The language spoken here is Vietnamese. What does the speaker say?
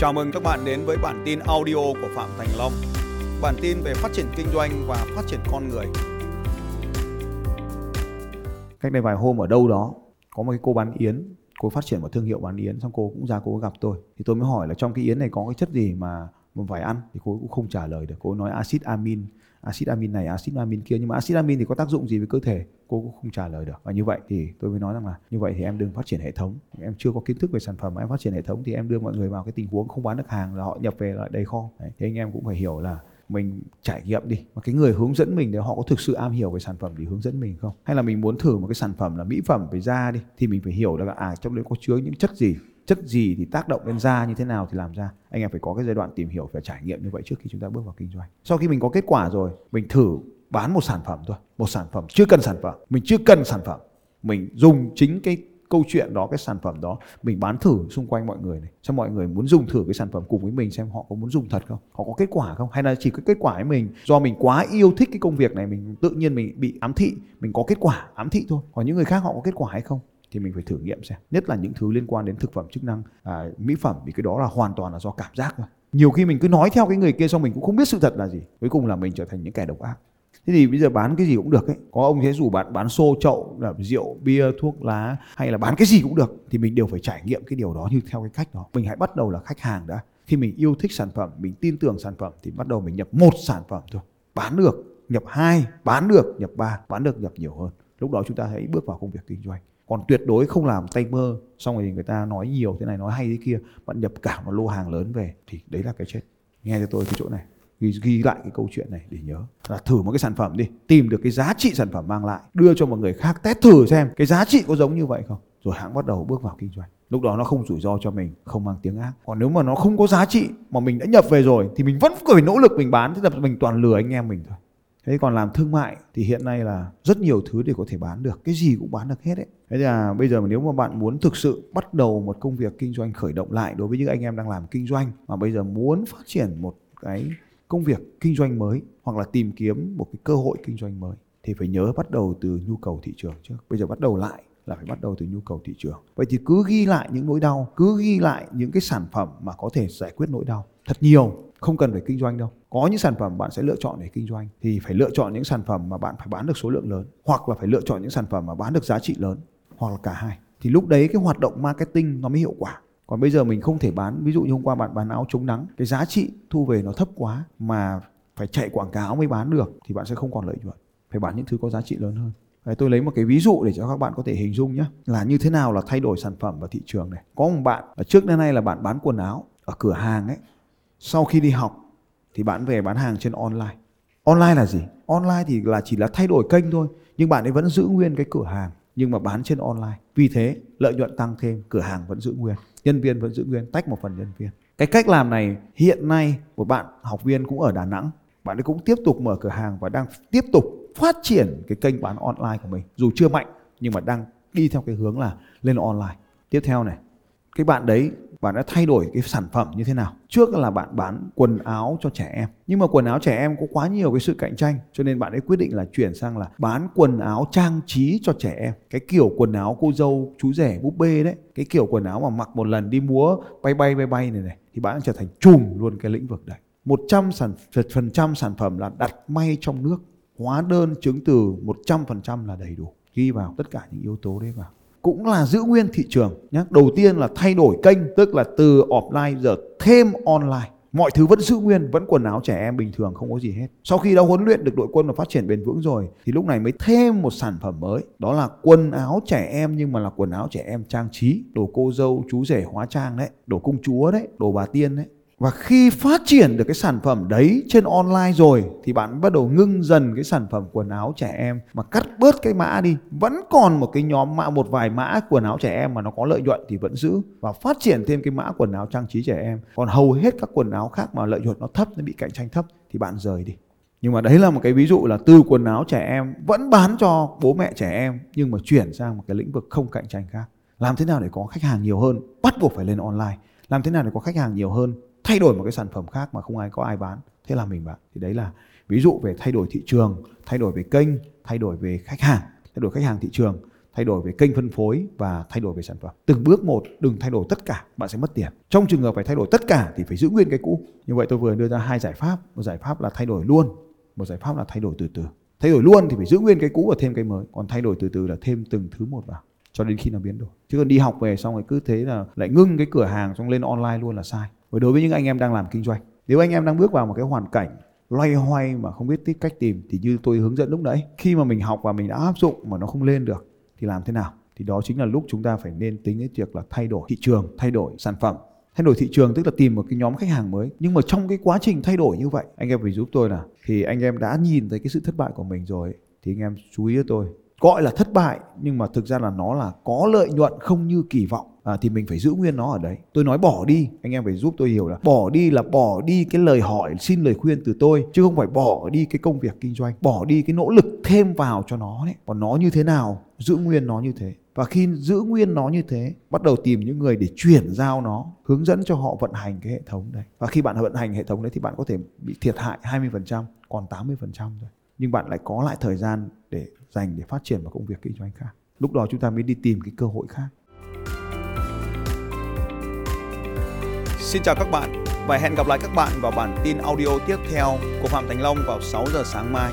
Chào mừng các bạn đến với bản tin audio của Phạm Thành Long. Bản tin về phát triển kinh doanh và phát triển con người. cách đây vài hôm ở đâu đó, có một cái cô bán yến, cô phát triển một thương hiệu bán yến, xong cô cũng ra cô gặp tôi thì tôi mới hỏi là trong cái yến này có cái chất gì mà mình phải ăn thì cô cũng không trả lời được. Cô nói axit amin axit amin này axit amin kia. Nhưng mà axit amin thì có tác dụng gì với cơ thể? Cô cũng không trả lời được. Và như vậy thì tôi mới nói rằng là như vậy thì em đừng phát triển hệ thống. Em chưa có kiến thức về sản phẩm mà em phát triển hệ thống thì em đưa mọi người vào cái tình huống không bán được hàng là họ nhập về lại đầy kho. Đấy, thế anh em cũng phải hiểu là mình trải nghiệm đi. Mà cái người hướng dẫn mình để họ có thực sự am hiểu về sản phẩm để hướng dẫn mình không? Hay là mình muốn thử một cái sản phẩm là mỹ phẩm về da đi thì mình phải hiểu được là à trong đấy có chứa những chất gì? Chất gì thì tác động lên da như thế nào thì làm ra. Anh em phải có cái giai đoạn tìm hiểu và trải nghiệm như vậy trước khi chúng ta bước vào kinh doanh. Sau khi mình có kết quả rồi, mình thử bán một sản phẩm thôi, một sản phẩm chưa cần sản phẩm. Mình chưa cần sản phẩm, mình dùng chính cái câu chuyện đó, cái sản phẩm đó, mình bán thử xung quanh mọi người này. Cho mọi người muốn dùng thử cái sản phẩm cùng với mình xem họ có muốn dùng thật không, họ có kết quả không, hay là chỉ có kết quả với mình do mình quá yêu thích cái công việc này, mình tự nhiên mình bị ám thị, mình có kết quả ám thị thôi. Còn những người khác họ có kết quả hay không? Thì mình phải thử nghiệm xem. Nhất là những thứ liên quan đến thực phẩm chức năng. À, mỹ phẩm vì cái đó là hoàn toàn là do cảm giác thôi nhiều khi mình cứ nói theo cái người kia xong mình cũng không biết sự thật là gì. Cuối cùng là mình trở thành những kẻ độc ác. Thế thì bây giờ bán cái gì cũng được ấy. Có ông thế dù bạn bán xô chậu là rượu bia thuốc lá hay là bán cái gì cũng được thì mình đều phải trải nghiệm cái điều đó như theo cái cách đó. Mình hãy bắt đầu là khách hàng đã. Khi mình yêu thích sản phẩm mình tin tưởng sản phẩm thì bắt đầu mình nhập một sản phẩm thôi. Bán được nhập hai bán được nhập ba bán được nhập nhiều hơn. Lúc đó chúng ta hãy bước vào công việc kinh doanh còn tuyệt đối không làm tay mơ xong rồi thì người ta nói nhiều thế này nói hay thế kia bạn nhập cả một lô hàng lớn về thì đấy là cái chết. Nghe cho tôi cái chỗ này ghi, ghi lại cái câu chuyện này để nhớ. Là thử một cái sản phẩm đi tìm được cái giá trị sản phẩm mang lại đưa cho một người khác test thử xem cái giá trị có giống như vậy không. Rồi hãng bắt đầu bước vào kinh doanh. Lúc đó nó không rủi ro cho mình không mang tiếng ác. Còn nếu mà nó không có giá trị mà mình đã nhập về rồi thì mình vẫn phải nỗ lực mình bán thế là mình toàn lừa anh em mình thôi thế còn làm thương mại thì hiện nay là rất nhiều thứ để có thể bán được, cái gì cũng bán được hết đấy thế là bây giờ mà nếu mà bạn muốn thực sự bắt đầu một công việc kinh doanh khởi động lại đối với những anh em đang làm kinh doanh mà bây giờ muốn phát triển một cái công việc kinh doanh mới hoặc là tìm kiếm một cái cơ hội kinh doanh mới thì phải nhớ bắt đầu từ nhu cầu thị trường trước. Bây giờ bắt đầu lại là phải bắt đầu từ nhu cầu thị trường. Vậy thì cứ ghi lại những nỗi đau, cứ ghi lại những cái sản phẩm mà có thể giải quyết nỗi đau thật nhiều không cần phải kinh doanh đâu. Có những sản phẩm bạn sẽ lựa chọn để kinh doanh thì phải lựa chọn những sản phẩm mà bạn phải bán được số lượng lớn hoặc là phải lựa chọn những sản phẩm mà bán được giá trị lớn hoặc là cả hai. Thì lúc đấy cái hoạt động marketing nó mới hiệu quả. Còn bây giờ mình không thể bán ví dụ như hôm qua bạn bán áo chống nắng cái giá trị thu về nó thấp quá mà phải chạy quảng cáo mới bán được thì bạn sẽ không còn lợi nhuận. Phải bán những thứ có giá trị lớn hơn. Đấy, tôi lấy một cái ví dụ để cho các bạn có thể hình dung nhé là như thế nào là thay đổi sản phẩm và thị trường này. Có một bạn ở trước đến nay là bạn bán quần áo ở cửa hàng ấy sau khi đi học, thì bạn về bán hàng trên online. Online là gì? Online thì là chỉ là thay đổi kênh thôi, nhưng bạn ấy vẫn giữ nguyên cái cửa hàng, nhưng mà bán trên online. Vì thế, lợi nhuận tăng thêm, cửa hàng vẫn giữ nguyên, nhân viên vẫn giữ nguyên, tách một phần nhân viên. Cái cách làm này, hiện nay một bạn học viên cũng ở Đà Nẵng, bạn ấy cũng tiếp tục mở cửa hàng và đang tiếp tục phát triển cái kênh bán online của mình. Dù chưa mạnh, nhưng mà đang đi theo cái hướng là lên online. Tiếp theo này, cái bạn đấy bạn đã thay đổi cái sản phẩm như thế nào? Trước là bạn bán quần áo cho trẻ em, nhưng mà quần áo trẻ em có quá nhiều cái sự cạnh tranh, cho nên bạn ấy quyết định là chuyển sang là bán quần áo trang trí cho trẻ em. Cái kiểu quần áo cô dâu, chú rể, búp bê đấy, cái kiểu quần áo mà mặc một lần đi múa, bay bay bay bay này này, thì bạn trở thành chùm luôn cái lĩnh vực đấy. 100 sản, phần trăm sản phẩm là đặt may trong nước, hóa đơn chứng từ 100% là đầy đủ. Ghi vào tất cả những yếu tố đấy vào cũng là giữ nguyên thị trường nhé. Đầu tiên là thay đổi kênh tức là từ offline giờ thêm online. Mọi thứ vẫn giữ nguyên, vẫn quần áo trẻ em bình thường không có gì hết. Sau khi đã huấn luyện được đội quân và phát triển bền vững rồi thì lúc này mới thêm một sản phẩm mới. Đó là quần áo trẻ em nhưng mà là quần áo trẻ em trang trí, đồ cô dâu, chú rể hóa trang đấy, đồ công chúa đấy, đồ bà tiên đấy. Và khi phát triển được cái sản phẩm đấy trên online rồi, thì bạn bắt đầu ngưng dần cái sản phẩm quần áo trẻ em mà cắt bớt cái mã đi. Vẫn còn một cái nhóm mã, một vài mã quần áo trẻ em mà nó có lợi nhuận thì vẫn giữ và phát triển thêm cái mã quần áo trang trí trẻ em. Còn hầu hết các quần áo khác mà lợi nhuận nó thấp, nó bị cạnh tranh thấp thì bạn rời đi. Nhưng mà đấy là một cái ví dụ là từ quần áo trẻ em vẫn bán cho bố mẹ trẻ em, nhưng mà chuyển sang một cái lĩnh vực không cạnh tranh khác. Làm thế nào để có khách hàng nhiều hơn? Bắt buộc phải lên online. Làm thế nào để có khách hàng nhiều hơn? Thay đổi một cái sản phẩm khác mà không ai có ai bán thế là mình bán thì đấy là ví dụ về thay đổi thị trường thay đổi về kênh thay đổi về khách hàng thay đổi khách hàng thị trường thay đổi về kênh phân phối và thay đổi về sản phẩm từng bước một đừng thay đổi tất cả bạn sẽ mất tiền trong trường hợp phải thay đổi tất cả thì phải giữ nguyên cái cũ như vậy tôi vừa đưa ra hai giải pháp một giải pháp là thay đổi luôn một giải pháp là thay đổi từ từ thay đổi luôn thì phải giữ nguyên cái cũ và thêm cái mới còn thay đổi từ từ là thêm từng thứ một vào cho đến khi nó biến đổi. Chứ còn đi học về xong rồi cứ thế là lại ngưng cái cửa hàng xong lên online luôn là sai. Và đối với những anh em đang làm kinh doanh, nếu anh em đang bước vào một cái hoàn cảnh loay hoay mà không biết cách tìm thì như tôi hướng dẫn lúc nãy, khi mà mình học và mình đã áp dụng mà nó không lên được thì làm thế nào? Thì đó chính là lúc chúng ta phải nên tính đến việc là thay đổi thị trường, thay đổi sản phẩm, thay đổi thị trường tức là tìm một cái nhóm khách hàng mới. Nhưng mà trong cái quá trình thay đổi như vậy, anh em phải giúp tôi là thì anh em đã nhìn thấy cái sự thất bại của mình rồi thì anh em chú ý cho tôi gọi là thất bại nhưng mà thực ra là nó là có lợi nhuận không như kỳ vọng. À, thì mình phải giữ nguyên nó ở đấy. Tôi nói bỏ đi. Anh em phải giúp tôi hiểu là bỏ đi là bỏ đi cái lời hỏi xin lời khuyên từ tôi chứ không phải bỏ đi cái công việc kinh doanh. Bỏ đi cái nỗ lực thêm vào cho nó đấy. Còn nó như thế nào? Giữ nguyên nó như thế. Và khi giữ nguyên nó như thế bắt đầu tìm những người để chuyển giao nó hướng dẫn cho họ vận hành cái hệ thống đấy. Và khi bạn vận hành hệ thống đấy thì bạn có thể bị thiệt hại 20% còn 80% rồi nhưng bạn lại có lại thời gian để dành để phát triển vào công việc kinh doanh khác lúc đó chúng ta mới đi tìm cái cơ hội khác Xin chào các bạn và hẹn gặp lại các bạn vào bản tin audio tiếp theo của Phạm Thành Long vào 6 giờ sáng mai.